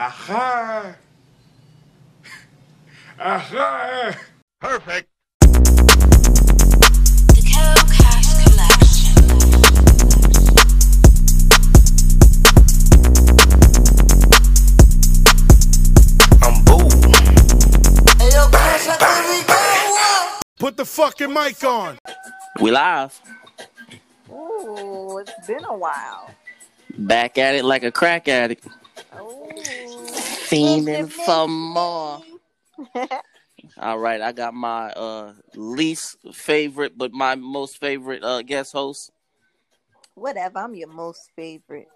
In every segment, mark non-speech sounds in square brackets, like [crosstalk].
Aha! Aha! Perfect. The Co-Cash Collection. I'm bold. Put the fucking mic on. We live. Ooh, it's been a while. Back at it like a crack addict. Ooh. Fiending for more. [laughs] All right, I got my uh least favorite but my most favorite uh guest host. Whatever, I'm your most favorite.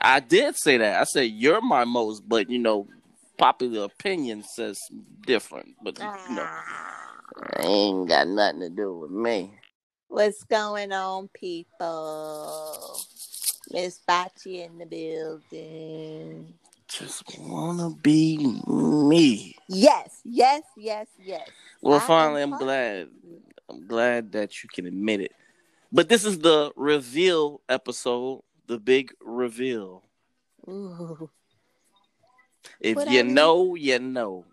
I did say that. I said you're my most, but you know, popular opinion says different. But you know, Ah. ain't got nothing to do with me. What's going on, people? Miss Bocce in the building. Just wanna be me. Yes, yes, yes, yes. Well, I finally, I'm glad. I'm glad that you can admit it. But this is the reveal episode, the big reveal. Ooh. If What you I mean- know, you know.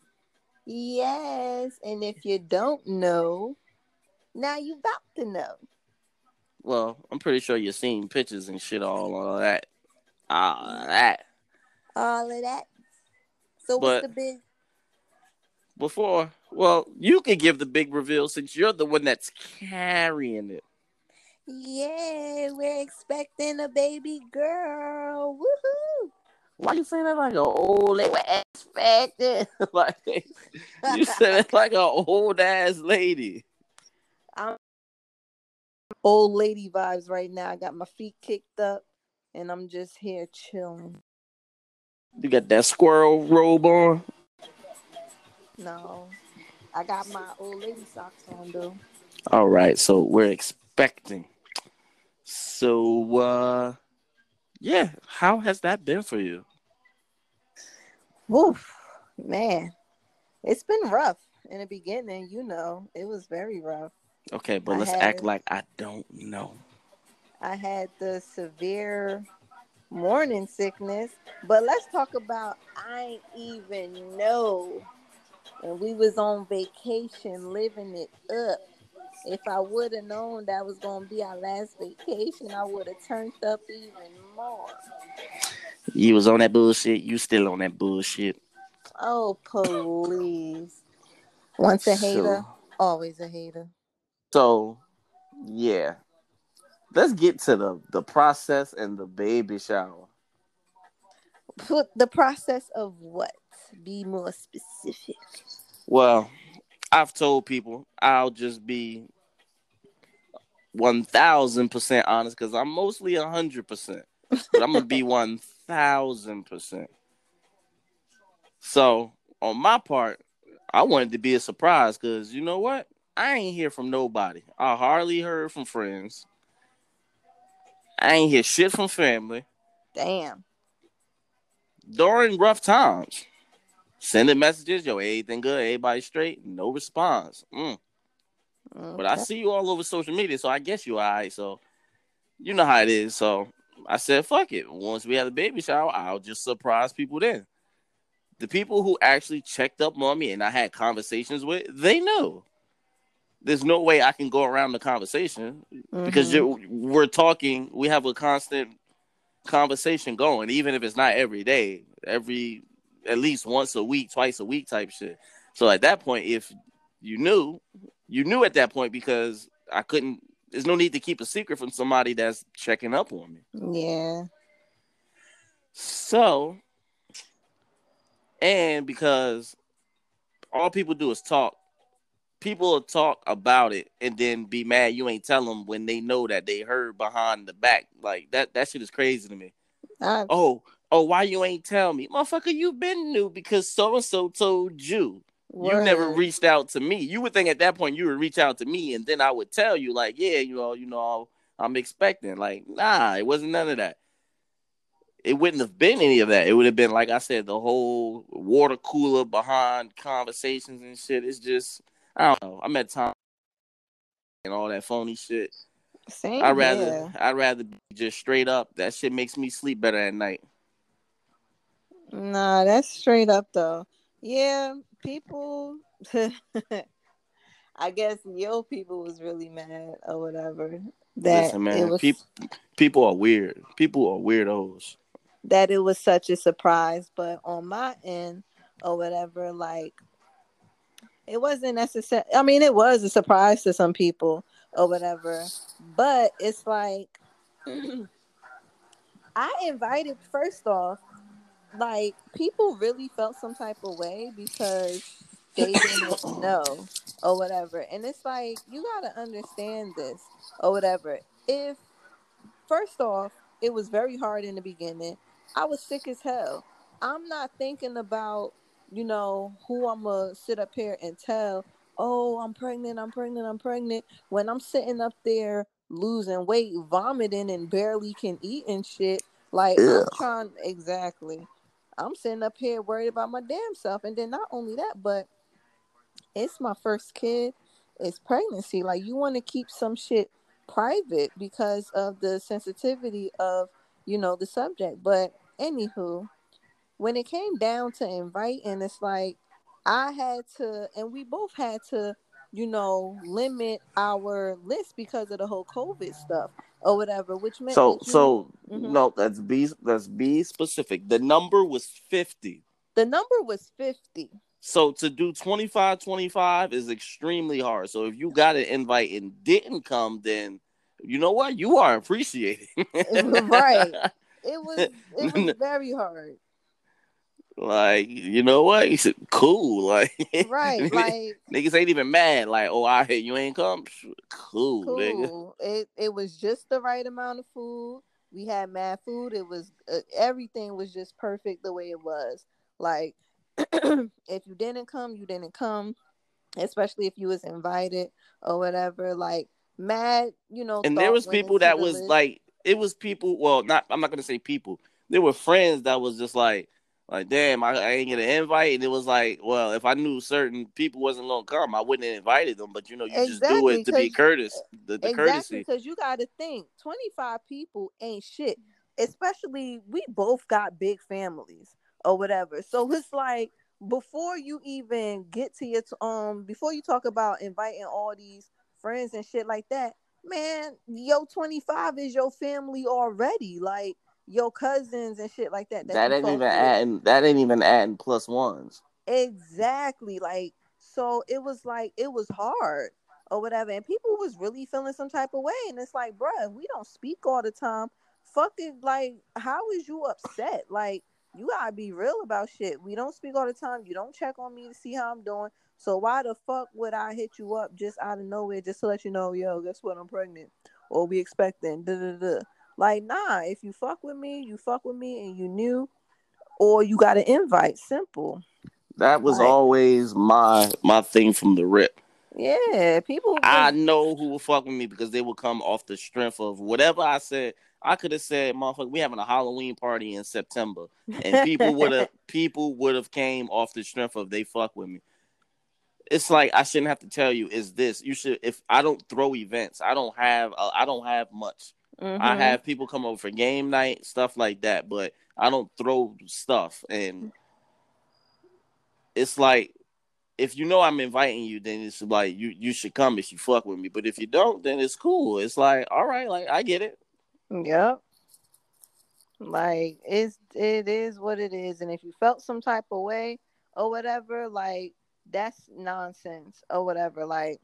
Yes, and if you don't know, now you about to know. Well, I'm pretty sure you've seen pictures and shit, all of that. All of that. All of that. So But- what's the big? Before, well, you can give the big reveal since you're the one that's carrying it. Yeah, we're expecting a baby girl. Woohoo! Why you saying that like an old lady? Expected. [laughs] like you [laughs] said it like an old ass lady. I'm old lady vibes right now. I got my feet kicked up and I'm just here chilling. You got that squirrel robe on. No. I got my old lady socks on though. All right, so we're expecting. So uh yeah, how has that been for you? Woof. Man. It's been rough in the beginning, you know. It was very rough. Okay, but I let's had- act like I don't know. I had the severe morning sickness, but let's talk about I even know. And we was on vacation living it up. If I would have known that was gonna be our last vacation, I would have turned up even more. You was on that bullshit, you still on that bullshit. Oh please. Once a hater, So, always a hater. so yeah. Let's get to the the process and the baby shower. Put the process of what? Be more specific. Well, I've told people I'll just be one thousand percent honest because I'm mostly a hundred percent, but I'm gonna be [laughs] one thousand percent. So on my part, I wanted to be a surprise because you know what? I ain't hear from nobody. I hardly heard from friends. I ain't hear shit from family Damn. during rough times. Sending messages, yo, everything good, everybody straight, no response. Mm. But I see you all over social media, so I guess you all right. So you know how it is. So I said, fuck it. Once we have the baby shower, I'll just surprise people then. The people who actually checked up on me and I had conversations with, they knew. There's no way I can go around the conversation because Mhm. you're, we're talking. We have a constant conversation going, even if it's not every day, every at least once a week, twice a week type shit. So at that point, if you knew, you knew at that point because I couldn't. There's no need to keep a secret from somebody that's checking up on me. Yeah. So, and because all people do is talk, people will talk about it and then be mad you ain't tell them when they know that they heard behind the back. Like that, that shit is crazy to me. I, Oh, oh, why you ain't tell me, motherfucker? You been new because so and so told you. You never reached out to me. You would think at that point you would reach out to me, and then I would tell you, like, yeah, you know, you know, I'm expecting. Like, nah, it wasn't none of that. It wouldn't have been any of that. It would have been, like I said, the whole water cooler behind conversations and shit. It's just, I don't know. I'm at time and all that phony shit. Same I'd rather, here. I'd rather be just straight up. That shit makes me sleep better at night. Nah, that's straight up though. Yeah, people. [laughs] I guess yo people was really mad or whatever that Listen, man, it was people people are weird. People are weirdos. that it was such a surprise. But on my end or whatever, like it wasn't necessary. I mean, it was a surprise to some people or whatever. But it's like [clears throat] I invited first off, like people really felt some type of way because they didn't [coughs] know or whatever. And it's like you gotta understand this or whatever. If first off, it was very hard in the beginning. I was sick as hell. I'm not thinking about, you know, who I'm gonna sit up here and tell, oh, I'm pregnant, I'm pregnant, I'm pregnant. When I'm sitting up there losing weight, vomiting, and barely can eat and shit. Like I'm trying exactly. I'm sitting up here worried about my damn self. And then not only that, but it's my first kid. It's pregnancy. Like you want to keep some shit private because of the sensitivity of you know the subject. But anywho, when it came down to inviting, it's like I had to, and we both had to, you know, limit our list because of the whole COVID stuff or whatever. Which meant So so Mhm. no, that's be that's be specific. The number was fifty. the number was fifty. So to do 25 25 is extremely hard. So if you got an invite and didn't come, then you know what? You are appreciated. [laughs] Right. [laughs] It was it was very hard. Like, you know what? He said, cool. [laughs] Like, Right. Like niggas ain't even mad. Like, oh, I hate you ain't come. Cool, nigga. cool. It it was just the right amount of food. We had mad food. It was uh, everything was just perfect the way it was. Like [clears throat] if you didn't come, you didn't come. Especially if you was invited or whatever. Like mad, you know. And there was people that was list. like, it was people. Well, not. I'm not gonna say people. There were friends that was just like, like, damn, I, I ain't get an invite, and it was like, well, if I knew certain people wasn't gonna come, I wouldn't have invited them. But you know, you just do it to be courteous, the, the exactly courtesy. because you got to think 25 people ain't shit especially we both got big families or whatever so it's like before you even get to your um before you talk about inviting all these friends and shit like that man yo 25 is your family already like your cousins and shit like that That you ain't even with. adding. That ain't even adding plus ones. Exactly. Like, so it was like it was hard or whatever. And people was really feeling some type of way. And it's like, bruh, we don't speak all the time. Fucking like, how is you upset? Like, you gotta be real about shit. We don't speak all the time. You don't check on me to see how I'm doing. So why the fuck would I hit you up just out of nowhere just to let you know, yo, guess what? I'm pregnant. Or we expecting. Da, da, da. Like, nah, if you fuck with me, you fuck with me and you knew, or you got an invite. Simple. That was Right. always my my thing from the rip. Yeah, people. I know who will fuck with me because they will come off the strength of whatever I said. I could have said, "Motherfucker, we having a Halloween party in September," and people would have [laughs] people would have came off the strength of they fuck with me. It's like I shouldn't have to tell you. Is this you should? If I don't throw events, I don't have uh, I don't have much. I Mhm. have people come over for game night, stuff like that, but I don't throw stuff. And it's like, if you know I'm inviting you, then it's like you you should come if you fuck with me. But if you don't, then it's cool. It's like, all right, like I get it. Yep. Like it's it is what it is, and if you felt some type of way or whatever, like that's nonsense or whatever. Like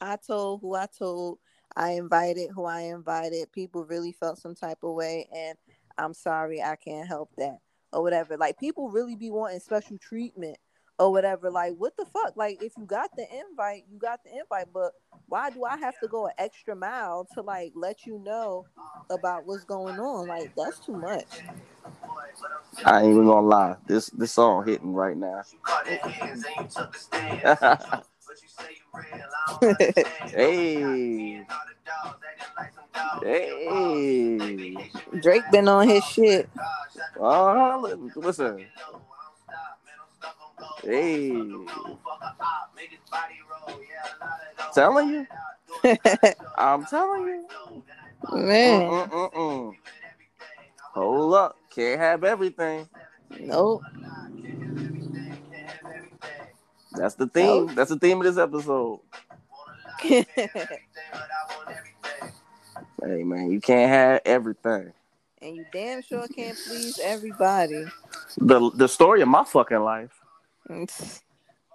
I told who I told, I invited who I invited. People really felt some type of way, and I'm sorry, I can't help that or whatever. Like people really be wanting special treatment or whatever. Like what the fuck? Like if you got the invite, you got the invite, but why do I have to go an extra mile to like let you know about what's going on? Like that's too much. I ain't even gonna lie. This this song hitting right now. [laughs] hey, hey. Drake been on his shit. Oh, li- listen. Hey, telling you. [laughs] I'm telling you. Man, Mm-mm-mm-mm. Hold up. Can't have everything. Nope. That's the theme. That's the theme of this episode. [laughs] Hey man, you can't have everything. and you damn sure can't please everybody. The the story of my fucking life. [laughs]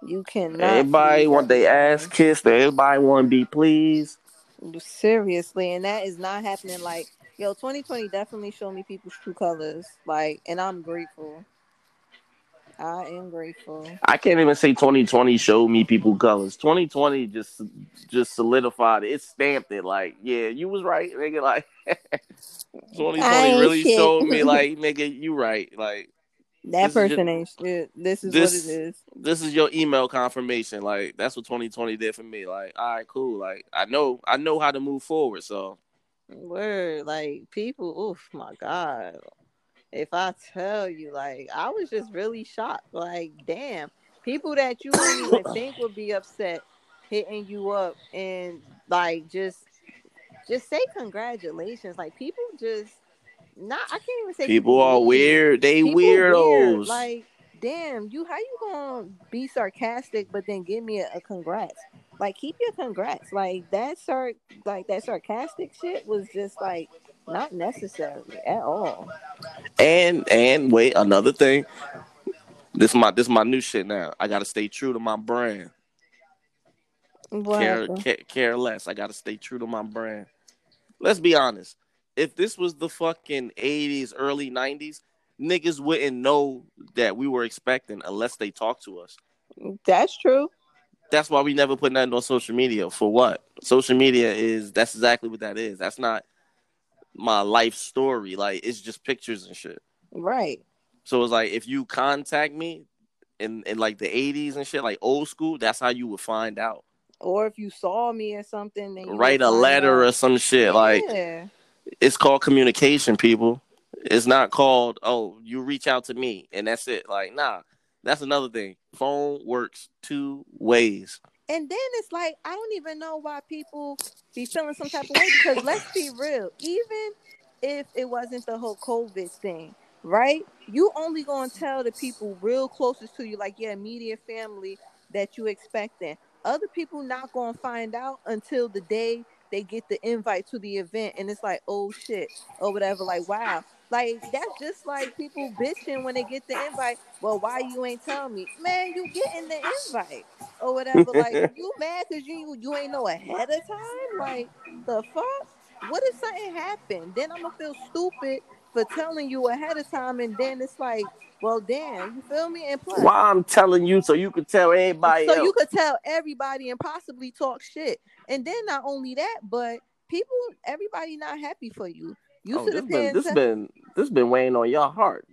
You cannot. everybody want their ass kissed. Everybody want to be pleased. Seriously, and that is not happening. Like, yo, 2020 definitely showed me people's true colors. Like, and I'm grateful. I am grateful. I can't even say 2020 showed me people colors. 2020 just just solidified it. It stamped it. Like, yeah, you was right, nigga. Like, [laughs] 2020 really shit. showed me, [laughs] like, nigga, you right. Like, That person ju- ain't shit. This is this- what it is. this is your email confirmation. Like, that's what 2020 did for me. Like, all right, cool. Like, I know, I know how to move forward. So, Word, like people. Oof, my God. If I tell you, like, I was just really shocked. Like, damn, people that you wouldn't even [coughs] think would be upset hitting you up and like just, just say congratulations. Like, people just not. I can't even say people are weird. They People weird. weirdos. Like, damn, you how you gonna be sarcastic but then give me a, a congrats? Like, keep your congrats. Like that sar like that sarcastic shit was just like not necessary at all. And and wait, another thing. This is my this is my new shit now. I gotta stay true to my brand. What Care, care care less. I gotta stay true to my brand. Let's be honest. If this was the fucking eighties, early nineties, niggas wouldn't know that we were expecting unless they talk to us. That's true. That's why we never put nothing on social media. For what? Social media is that's exactly what that is. That's not my life story. Like it's just pictures and shit. Right. So it's like if you contact me in, in like the 80s and shit, like old school, that's how you would find out. Or if you saw me or something, then you Write a letter out. or some shit. Like yeah. it's called communication, people. It's not called, oh, you reach out to me and that's it. Like, nah, that's another thing. Phone works two ways. And then it's like I don't even know why people be feeling some type of way because let's be real, even if it wasn't the whole COVID thing, right? You only gonna tell the people real closest to you, like your immediate family, that you expecting. Other people not gonna find out until the day they get the invite to the event, and it's like, oh shit, or whatever. Like, wow, like that's just like people bitching when they get the invite. Well, why you ain't tell me, man? You getting the invite or whatever. Like [laughs] you mad because you you ain't know ahead of time. Like the fuck? What if something happened? Then I'm gonna feel stupid for telling you ahead of time, and then it's like, well, damn, you feel me? And plus, Why I'm telling you so you can tell everybody so else. you could tell everybody and possibly talk shit. And then not only that, but people, everybody not happy for you. You oh, should this have been this been this been weighing on your heart.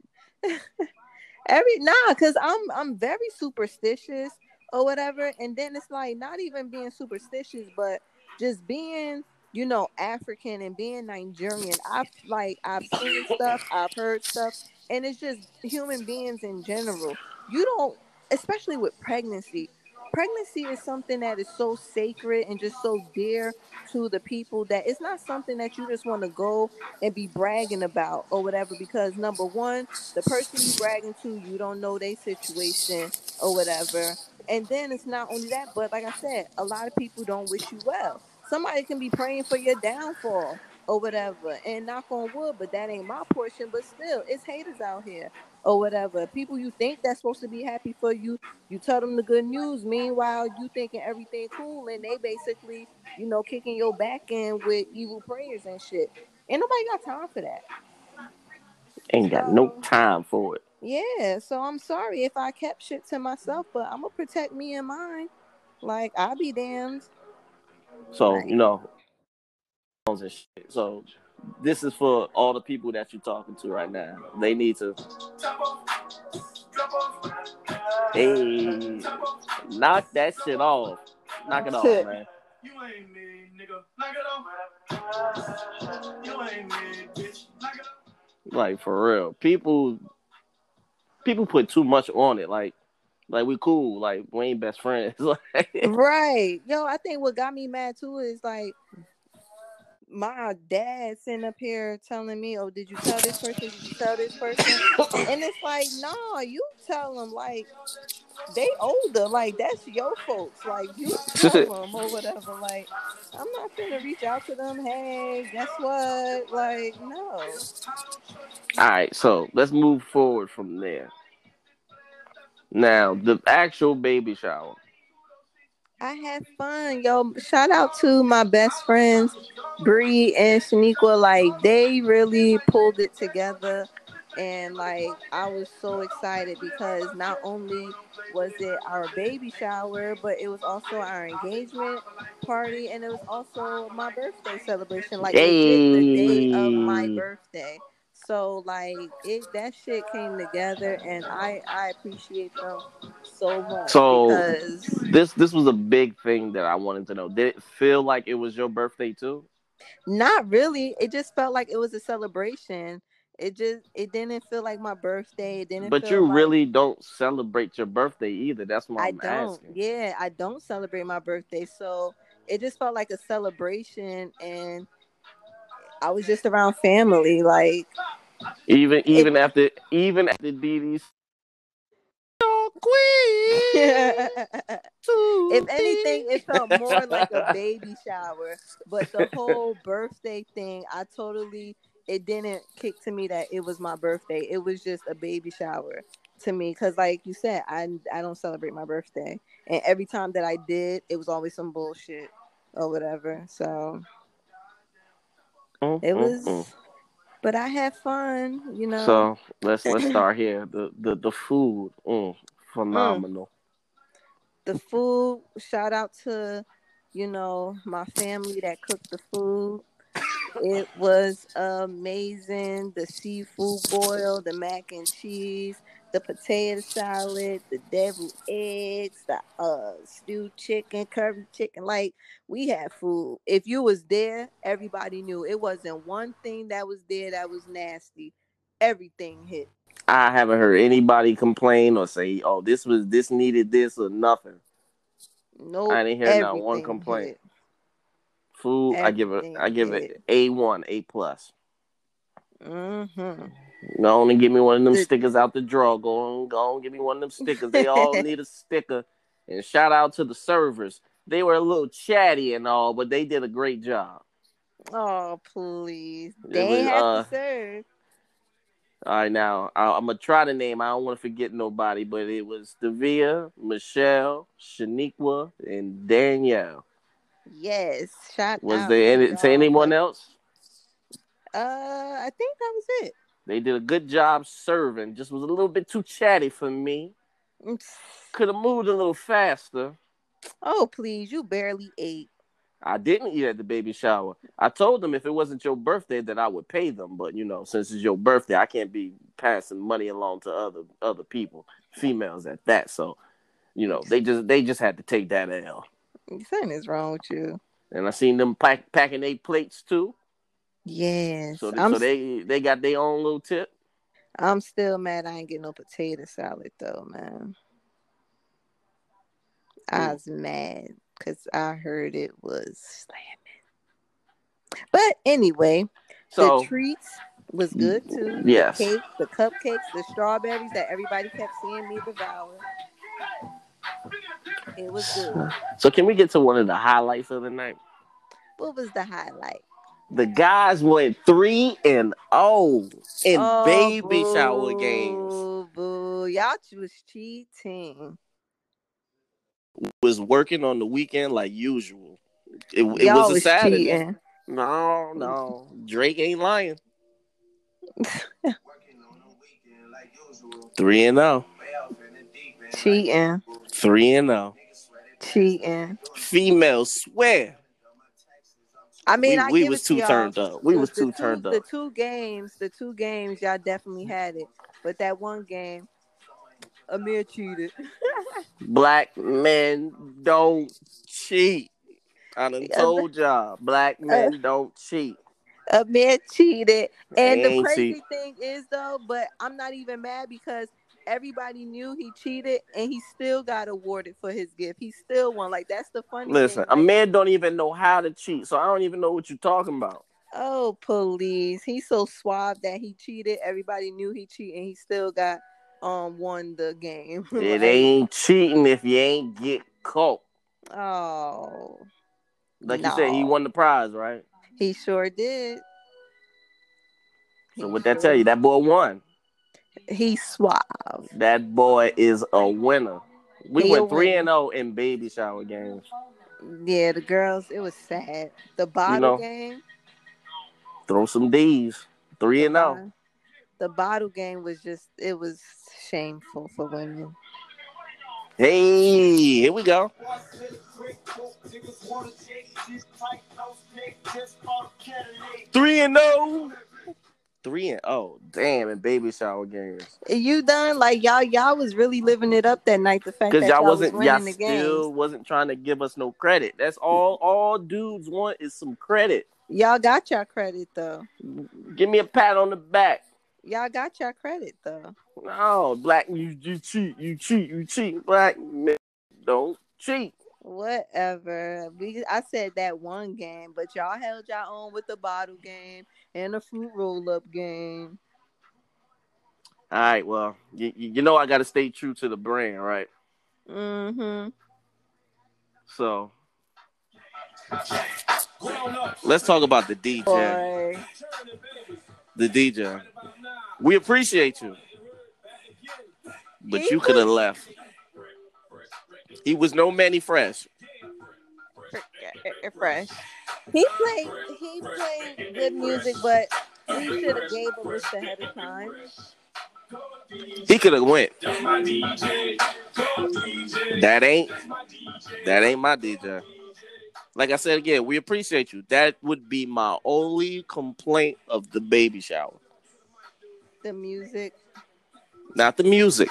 [laughs] every nah, cause I'm I'm very superstitious or whatever. And then it's like not even being superstitious, but just being, you know, African and being Nigerian. I've like I've seen stuff, I've heard stuff, and it's just human beings in general. You don't, especially with pregnancy. Pregnancy is something that is so sacred and just so dear to the people that it's not something that you just want to go and be bragging about or whatever. Because number one, the person you bragging to, you don't know their situation or whatever. And then it's not only that, but like I said, a lot of people don't wish you well. Somebody can be praying for your downfall or whatever, and knock on wood, but that ain't my portion. But still, it's haters out here or whatever. People you think that's supposed to be happy for you, you tell them the good news. Meanwhile, you thinking everything cool, and they basically, you know, kicking your back in with evil prayers and shit. Ain't nobody got time for that. Ain't got no time for it. Yeah, so I'm sorry if I kept shit to myself, but I'm gonna protect me and mine. Like I'll be damned. So Right. you know. So this is for all the people that you're talking to right now. They need to. Hey, knock that shit off. Knock it off, [laughs] man. You ain't me, nigga. Knock it off. You ain't me, bitch. Knock it off. Like for real, people, people put too much on it. Like, like we cool. Like we ain't best friends. [laughs] Right. Yo, I think what got me mad too is like my dad sitting up here telling me, "Oh, did you tell this person? Did you tell this person?" And it's like, no, you tell them like they older, like that's your folks, like you tell them or whatever. Like I'm not gonna reach out to them. Hey, guess what? Like no. All right, so let's move forward from there. Now, the actual baby shower. I had fun, yo. Shout out to my best friends, Bree and Shaniqua. Like they really pulled it together, and like I was so excited because not only was it our baby shower, but it was also our engagement party, and it was also my birthday celebration. Like legit the day of my birthday. So like it, that shit came together, and I I appreciate them so much So- because. This this was a big thing that I wanted to know. Did it feel like it was your birthday too? Not really. It just felt like it was a celebration. It just it didn't feel like my birthday. It didn't. But you like- really don't celebrate your birthday either. That's why I I'm don't. asking. Yeah, I don't celebrate my birthday, so it just felt like a celebration, and I was just around family. Like Even even after even after DD's [laughs] if anything, it felt more like a [laughs] baby shower. But the whole birthday thing, I totally it didn't kick to me that it was my birthday. It was just a baby shower to me because, like you said, I I don't celebrate my birthday, and every time that I did, it was always some bullshit or whatever. So Mm, it mm, was, mm. but I had fun, you know. So let's let's [laughs] start here. The the the food, mm, phenomenal. the food shout out to you know my family that cooked the food it was amazing. The seafood boil the mac and cheese the potato salad the deviled eggs the uh stewed chicken curry chicken. Like we had food. If you was there everybody knew. It wasn't one thing that was there that was nasty. Everything hit. I haven't heard anybody complain or say, "Oh, this was this needed this or nothing." no I didn't hear not one complaint. Food, I give it, I give it a one, a plus. mm-hmm. Go on and give me one of them stickers out the drawer. Go on, go on, give me one of them stickers. They all [laughs] need a sticker. And shout out to the servers. They were a little chatty and all, but they did a great job. Oh, please. They have uh, to serve. All right, now I, I'm gonna try the name. I don't want to forget nobody, but it was Davia, Michelle, Shaniqua, and Danielle. Yes. Shout Was out there any to anyone else? Uh, I think that was it. They did a good job serving. Just was a little bit too chatty for me. Could have moved a little faster. Oh, please. You barely ate. I didn't eat at the baby shower. I told them if it wasn't your birthday that I would pay them, but you know, since it's your birthday, I can't be passing money along to other other people, females at that. So, you know, they just they just had to take that L. Something is wrong with you. And I seen them pack, packing their plates too. Yes. So, I'm, so they they got their own little tip. I'm still mad I ain't get no potato salad, though, man. I hmm. was mad because I heard it was slamming. But anyway, So the treats was good too. Yes. The cake, the cupcakes, the strawberries that everybody kept seeing me devour. It was good. so can we get to one of the highlights of the night? What was the highlight? The guys went three and oh in Oh, baby shower games. boo, Boo, y'all was cheating. Was working on the weekend like usual. It, it was a Saturday. cheating. No, no. Drake ain't lying. [laughs] Three and oh. Cheating. Three and oh. Cheating. Females swear. I mean, We- I we was too y'all. turned up. We The- was too two- turned up. The two games, the two games, y'all definitely had it. But that one game, Amir cheated. [laughs] Black men don't cheat. I done told y'all. Black uh, men don't cheat. Amir cheated. And the crazy cheat. thing is though, but I'm not even mad because everybody knew he cheated and he still got awarded for his gift. He still won. Like that's the funny Listen, thing. a man don't even know how to cheat, so I don't even know what you're talking about. Oh, police! He's so suave that he cheated. Everybody knew he cheated, and he still got um won the game. [laughs] It ain't cheating if you ain't get caught. Oh, Like you said, he won the prize, right? he sure did. So what that sure- tell you? That boy won. He's suave. That boy is a winner. We He went three and zero in baby shower games. Yeah, the girls. It was sad. The bottle know, game. Throw some D's. Three and oh. zero. uh, The bottle game was just. It was shameful for women. Hey, here we go. Three and zero. Three and oh, damn! In baby shower games, You done like y'all? Y'all was really living it up that night. The fact that y'all y'all wasn't, was y'all the games. still wasn't trying to give us no credit. That's all. All dudes want is some credit. Y'all got your credit though. Give me a pat on the back. Y'all got your credit though. No, black, you, you cheat, you cheat, you cheat. Black men don't cheat. Whatever. We I said that one game, but y'all held y'all own with the bottle game and a fruit roll up game. All right, well, you, you know I got to stay true to the brand, right? Mm-hmm. So let's talk about the DJ. Boy. The DJ. We appreciate you, but you could have left. He was no Mannie Fresh. Fresh. He played he played good music, but he should have gave a list ahead of time. He could have went. That ain't that ain't my DJ. Like I said again, we appreciate you. That would be my only complaint of the baby shower. The music. Not the music.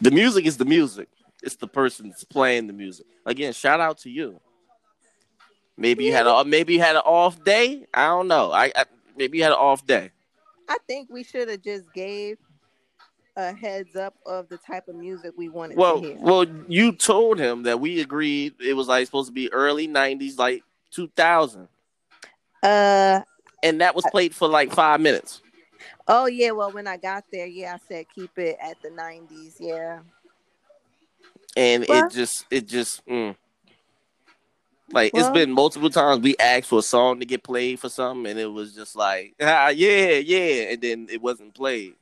The music is the music. It's the person that's playing the music. Again, shout out to you. Maybe you had a maybe you had an off day. I don't know. I, I maybe you had an off day. I think we should have just gave a heads up of the type of music we wanted Well, to hear. well, you told him that we agreed it was like supposed to be early '90s, like 2000, Uh and that was played for like five minutes. oh yeah, well when I got there, yeah, I said keep it at the nineties, yeah. and Well- it just it just mm. Like Well- it's been multiple times we asked for a song to get played for something and it was just like [laughs] ah, yeah yeah and then it wasn't played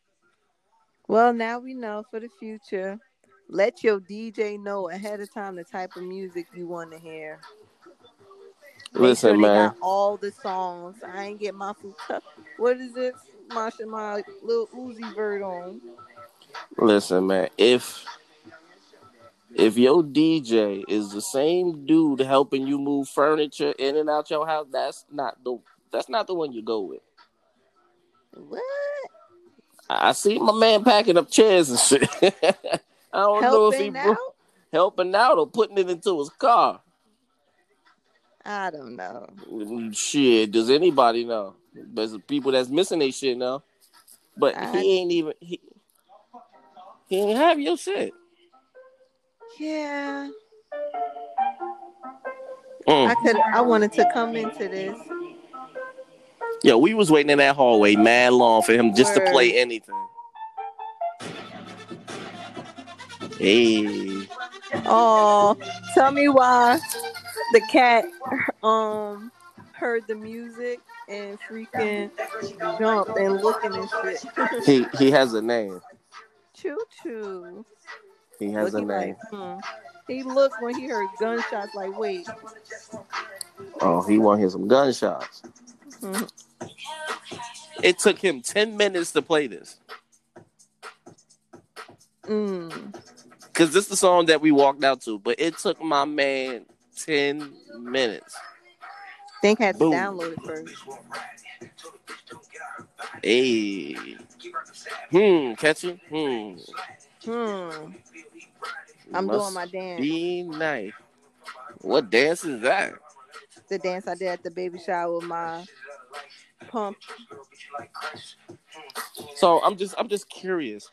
Well now we know for the future. Let your DJ know ahead of time the type of music you want to hear. Make listen sure man all the songs. I ain't get my food. What is it? My my little Uzi Vert on. listen man if if your DJ is the same dude helping you move furniture in and out your house that's not the that's not the one you go with What? I see my man packing up chairs and shit. [laughs] I don't know if he Helping out? helping out or putting it into his car. I don't know. Shit, does anybody know? There's people that's missing their shit now. But I- he ain't even he, he ain't have your shit. Yeah, Mm. I could. I wanted to come into this. Yo, we was waiting in that hallway mad long for him just to play anything. Hey, Oh, tell me why the cat um heard the music and freaking jumped and looking and shit. he he has a name. choo choo. He has a Looking name. like, hmm. He looked when he heard gunshots. Like, wait, Oh, he want to hear some gunshots. Mhm. It took him ten minutes to play this. mm. Cause this is the song that we walked out to, but it took my man ten minutes. think I had to download it first. Hey, hmm, catch it, hmm. Hmm. I'm doing my dance. Be nice. What dance is that? The dance I did at the baby shower with my pump. So I'm just, I'm just curious.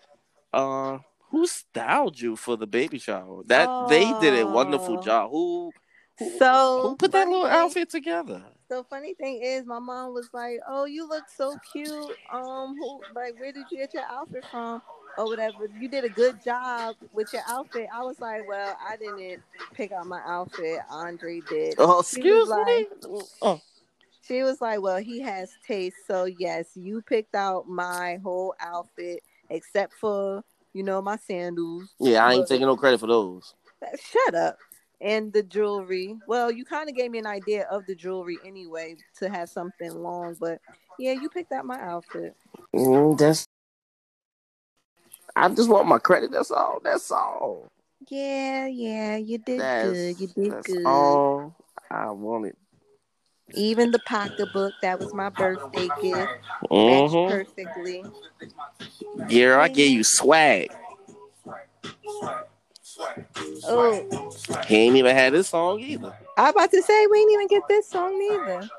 Uh, who styled you for the baby shower? That they did a wonderful Oh. job. Who, So Who put that little thing- outfit together? So funny thing is, my mom was like, "Oh, you look so cute. Um, who like where did you get your outfit from, or whatever? You did a good job with your outfit." I was like, "Well, I didn't pick out my outfit. Andre did." Oh, excuse me. Oh, She was like, "Well, he has taste, so yes, you picked out my whole outfit except for you know my sandals." yeah, I ain't But- taking no credit for those. Shut up. And the jewelry. Well, you kind of gave me an idea of the jewelry anyway to have something long, but yeah, you picked out my outfit. Mm, that's. I just want my credit. That's all. That's all. Yeah, yeah, you did That's, good. You did that's good. all I wanted. Even the pocketbook that was my birthday gift matched Mm-hmm. perfectly. Yeah, I gave you swag. Oh, He ain't even had this song either. I am about to say we didn't even get this song neither.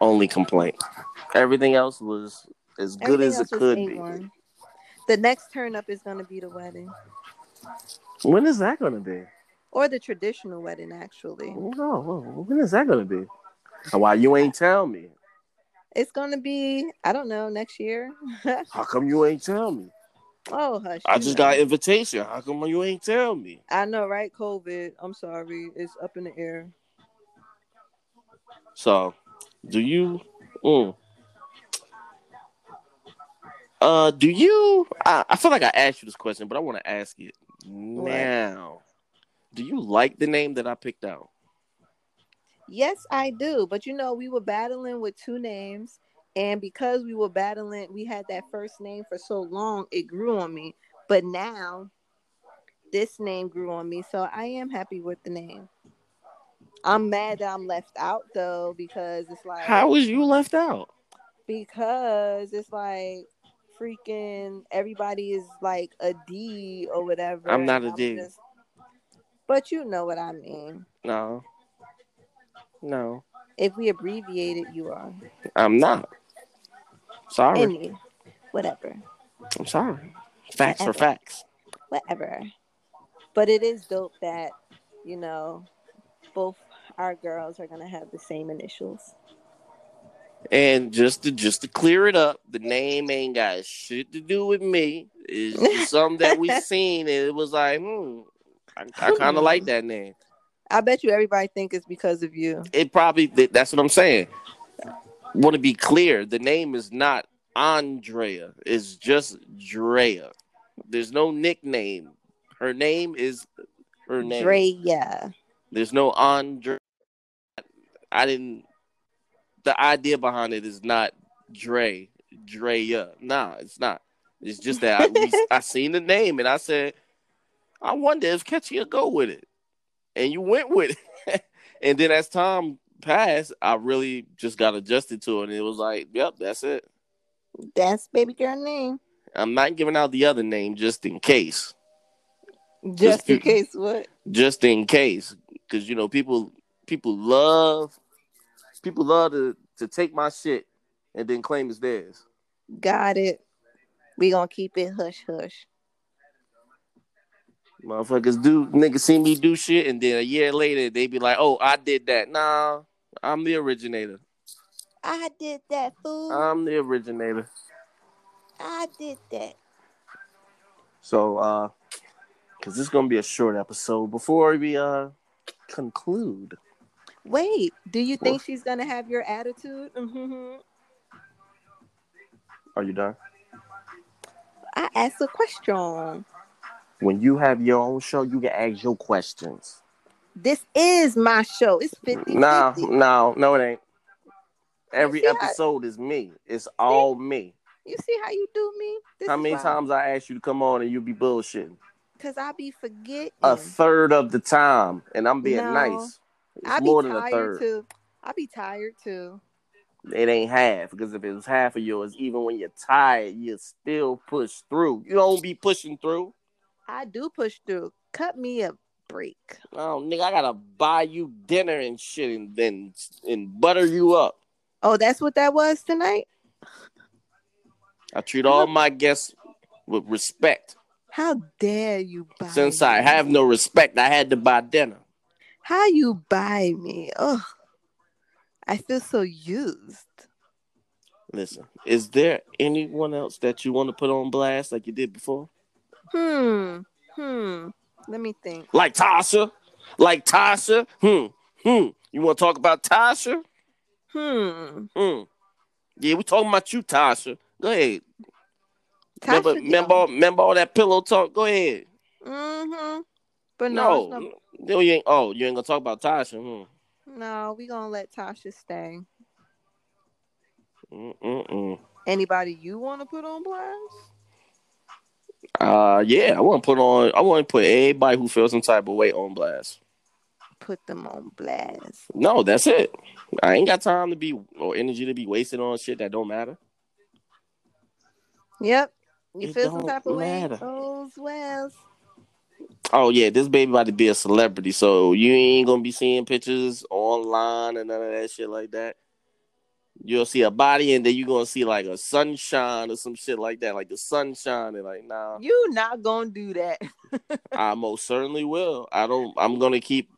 Only complaint. Everything else was as good Everything as it could be. A1. The next turn up is gonna be the wedding. When is that gonna be? Or the traditional wedding actually. No, when is that gonna be? Why you ain't tell me? It's gonna be, I don't know, next year. [laughs] How come you ain't tell me? oh hush. I just know. got an invitation. How come you ain't tell me? I know, right? COVID. I'm sorry. It's up in the air. So, do you? Mm, uh, do you? I, I feel like I asked you this question, but I want to ask it now. Do you like the name that I picked out? Yes, I do. But you know, we were battling with two names, and because we were battling, we had that first name for so long, it grew on me. But now, this name grew on me, so I am happy with the name. I'm mad that I'm left out though, because it's like How was you left out? because it's like freaking everybody is like a D or whatever. I'm not a D. just- But you know what I mean. No, no, If we abbreviate it, you are. I'm not. Sorry, Any, whatever, I'm sorry. Facts are Whatever. facts. whatever. But it is dope that you know both our girls are gonna have the same initials. And just to just to clear it up, the name ain't got shit to do with me. It's just something that we [laughs] seen, and it was like, hmm, I, I kind of like that name. I bet you everybody think it's because of you. It probably that's what I'm saying. Want to be clear, the name is not Andrea. It's just Drea. There's no nickname. Her name is her name. Drea. There's no Andre. I didn't. The idea behind it is not Dre, Drea. Nah, it's not. It's just that I, we, [laughs] I seen the name and I said, I wonder if Catchy will go with it, and you went with it. [laughs] and then as time passed, I really just got adjusted to it, and it was like, yep, that's it. That's baby girl name. I'm not giving out the other name just in case, Just in case what? just in case, because you know people people love people love to to take my shit and then claim it's theirs. Got it. We gonna keep it hush hush. Motherfuckers do niggas see me do shit, and then a year later they be like, "Oh, I did that." Nah, I'm the originator. I did that, fool. I'm the originator. I did that. So, uh, because this is gonna be a short episode. Before we uh conclude, Wait, do you think What? she's gonna have your attitude? hmm are you done? I asked a question. When you have your own show, you can ask your questions. This is my show. It's 50 No, no, no, it ain't. Every episode is me. It's all me. You see how you do me? This How many why- times I ask you to come on and you be bullshitting? Cause I be forgetting. A third of the time, and I'm being No, nice. It's I be more than a tired third. too. I be tired too. It ain't half because if it was half of yours, even when you're tired, you still push through. You don't be pushing through. I do push through. Cut me a break. Oh, nigga, I gotta buy you dinner and shit, and then and butter you up. Oh, that's what that was tonight. I treat all my guests with respect. How dare you buy Since? I have no respect, I had to buy dinner. How you buy me? Oh, I feel so used. Listen, is there anyone else that you want to put on blast like you did before? Hmm. Hmm. Let me think. Like Tasha? Like Tasha? Hmm. Hmm. You want to talk about Tasha? Hmm. Hmm. Yeah, we talking about you, Tasha. Go ahead. remember, Tasha remember, all- remember all that pillow talk? Go ahead. Mm-hmm. But no, No, no, you ain't. Oh, you ain't gonna talk about Tasha. Hmm. no, we gonna let Tasha stay. Mm-mm-mm. Anybody you want to put on blast? Uh, yeah, I want to put on. I want to put everybody who feels some type of way on blast. Put them on blast. No, that's it. I ain't got time to be or energy to be wasted on shit that don't matter. Yep. You It feel some type of matter. way? Those wells. Oh yeah, this baby about to be a celebrity, so you ain't gonna be seeing pictures online and none of that shit like that. You'll see a body and then you're gonna see like a sunshine or some shit like that, like the sunshine and like nah. You not gonna do that. [laughs] I most certainly will. I don't. I'm gonna keep.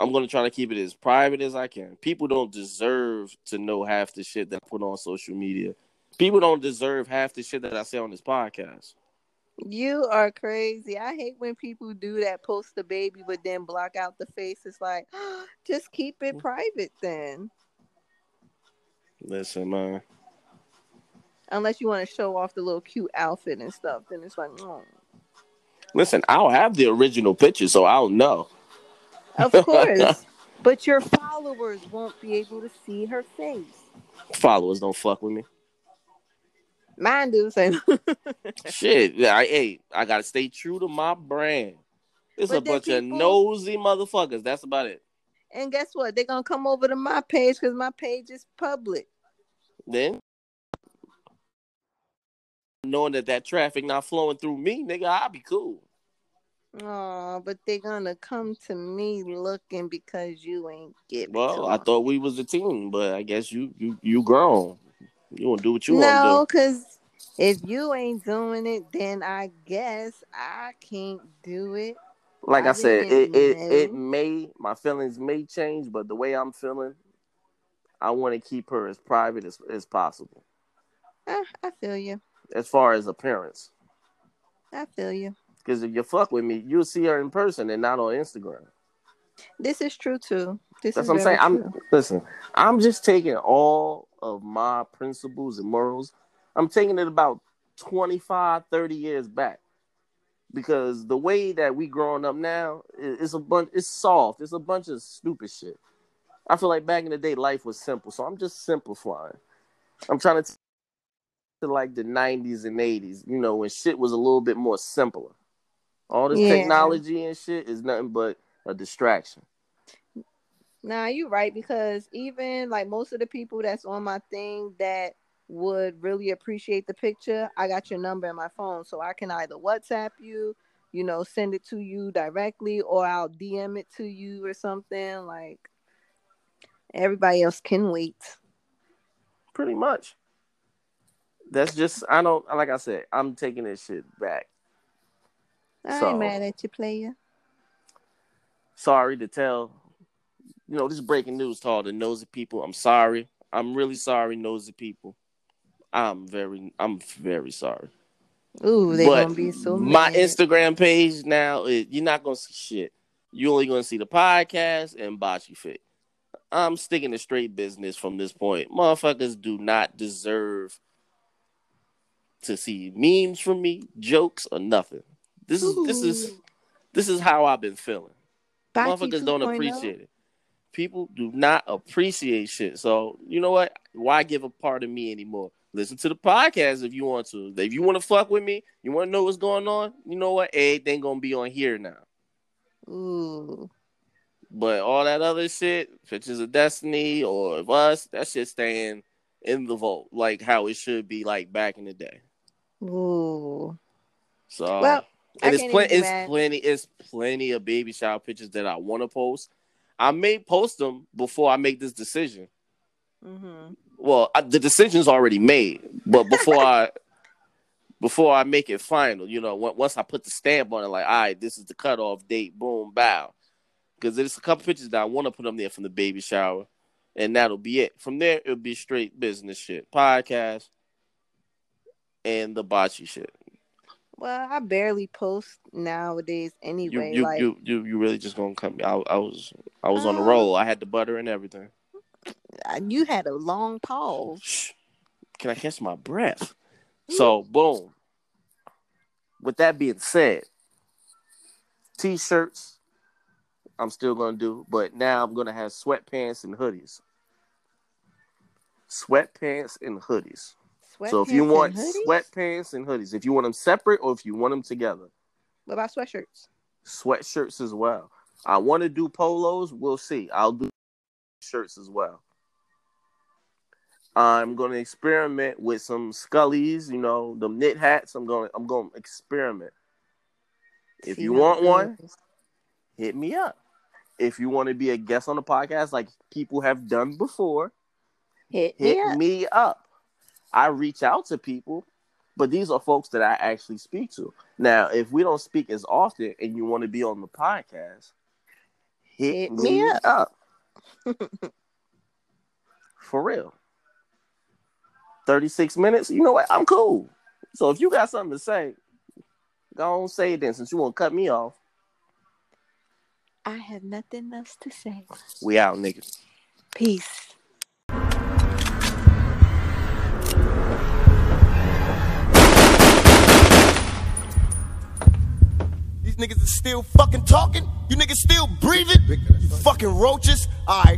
I'm gonna try to keep it as private as I can. People don't deserve to know half the shit that I put on social media. People don't deserve half the shit that I say on this podcast. You are crazy. I hate when people do that, post the baby, but then block out the face. It's like, [gasps] just keep Mm. it private then. Listen, man. Unless you want to show off the little cute outfit and stuff, then it's like, oh. Listen, I'll have the original picture, so I'll know. of course. [laughs] but your followers won't be able to see her face. Followers don't fuck with me. Mine do say, [laughs] Shit, yeah, I hey, I gotta stay true to my brand. It's a But then bunch of nosy motherfuckers. That's about it. and guess what? They're gonna come over to my page because my page is public. Then, knowing that that traffic not flowing through me, nigga, I'll be cool. Oh, but they're gonna come to me looking because you ain't to Well, I thought we was a team, but I guess you you you grown. You want to do what you no, want to do. No, because if you ain't doing it, then I guess I can't do it. Like I, I said, it, it it may my feelings may change, but the way I'm feeling, I want to keep her as private as as possible. Ah, I feel you. As far as appearance, I feel you. because if you fuck with me, you'll see her in person and not on Instagram. This is true too. This That's is what I'm saying. very I'm listen. I'm just taking all of my principles and morals. I'm taking it about 25, 30 years back. Because the way that we growing up now is it's a bunch it's soft. It's a bunch of stupid shit. I feel like back in the day life was simple. So I'm just simplifying. I'm trying to t- to like the 90s and 80s, you know, when shit was a little bit more simpler. All this Yeah. technology and shit is nothing but a distraction. Nah, you're right because even like most of the people that's on my thing that would really appreciate the picture, I got your number in my phone, so I can either WhatsApp you, you know, send it to you directly, or I'll DM it to you or something. Like everybody else can wait. Pretty much. That's just I don't like I said, I'm taking this shit back. I So- ain't mad at you, player. Sorry to tell. You know, this is breaking news to all the nosy people. I'm sorry. I'm really sorry, nosy people. I'm very I'm very sorry. Ooh, they but gonna be so my mad. Instagram page now, it, you're not gonna see shit. You're only gonna see the podcast and Bocce Fit. I'm sticking to straight business from this point. Motherfuckers do not deserve to see memes from me, jokes, or nothing. This is this is this is how I've been feeling. Motherfuckers don't oh? appreciate it. People do not appreciate shit. So you know what? Why give a part of me anymore? Listen to the podcast if you want to. If you want to fuck with me, you want to know what's going on. You know what? Everything gonna be on here now. Ooh, But all that other shit, pictures of destiny or of us, that shit staying in the vault, like how it should be, like back in the day. ooh. So Well, and it's plenty, it's mad. plenty, it's plenty of baby shower pictures that I want to post. I may post them before I make this decision. Mm-hmm. Well, I, the decision's already made, but [laughs] before I, before I make it final. You know, once I put the stamp on it, like, all right, this is the cutoff date. Boom, bow. Because there's a couple pictures that I want to put on there from the baby shower, and that'll be it. From there, it'll be straight business shit, podcast, and the bocce shit. Well, I barely post nowadays anyway. you, like you you you really just gonna cut me? I, I was I was on the Uh, roll. I had the butter and everything. you had a long pause. Can I catch my breath? So boom. With that being said, t-shirts I'm still gonna do, but now I'm gonna have sweatpants and hoodies. Sweatpants and hoodies. So if you want and sweatpants and hoodies, if you want them separate or if you want them together, what about sweatshirts? sweatshirts as well. I want to do polos. We'll see. I'll do shirts as well. I'm going to experiment with some Scullies, you know, the knit hats. I'm going. I'm going to experiment. If See you want one, hit me up. If you want to be a guest on the podcast, like people have done before, hit, hit me up. me up. I reach out to people, but these are folks that I actually speak to. Now, if we don't speak as often and you want to be on the podcast, hit, me, up. [laughs] For real. 36 minutes, you know what? I'm cool. So if you got something to say, go on say it then since you won't cut me off. I have nothing else to say. We out, nigga. Peace. Niggas is still fucking talking. You niggas still breathing. You fucking roaches. All right.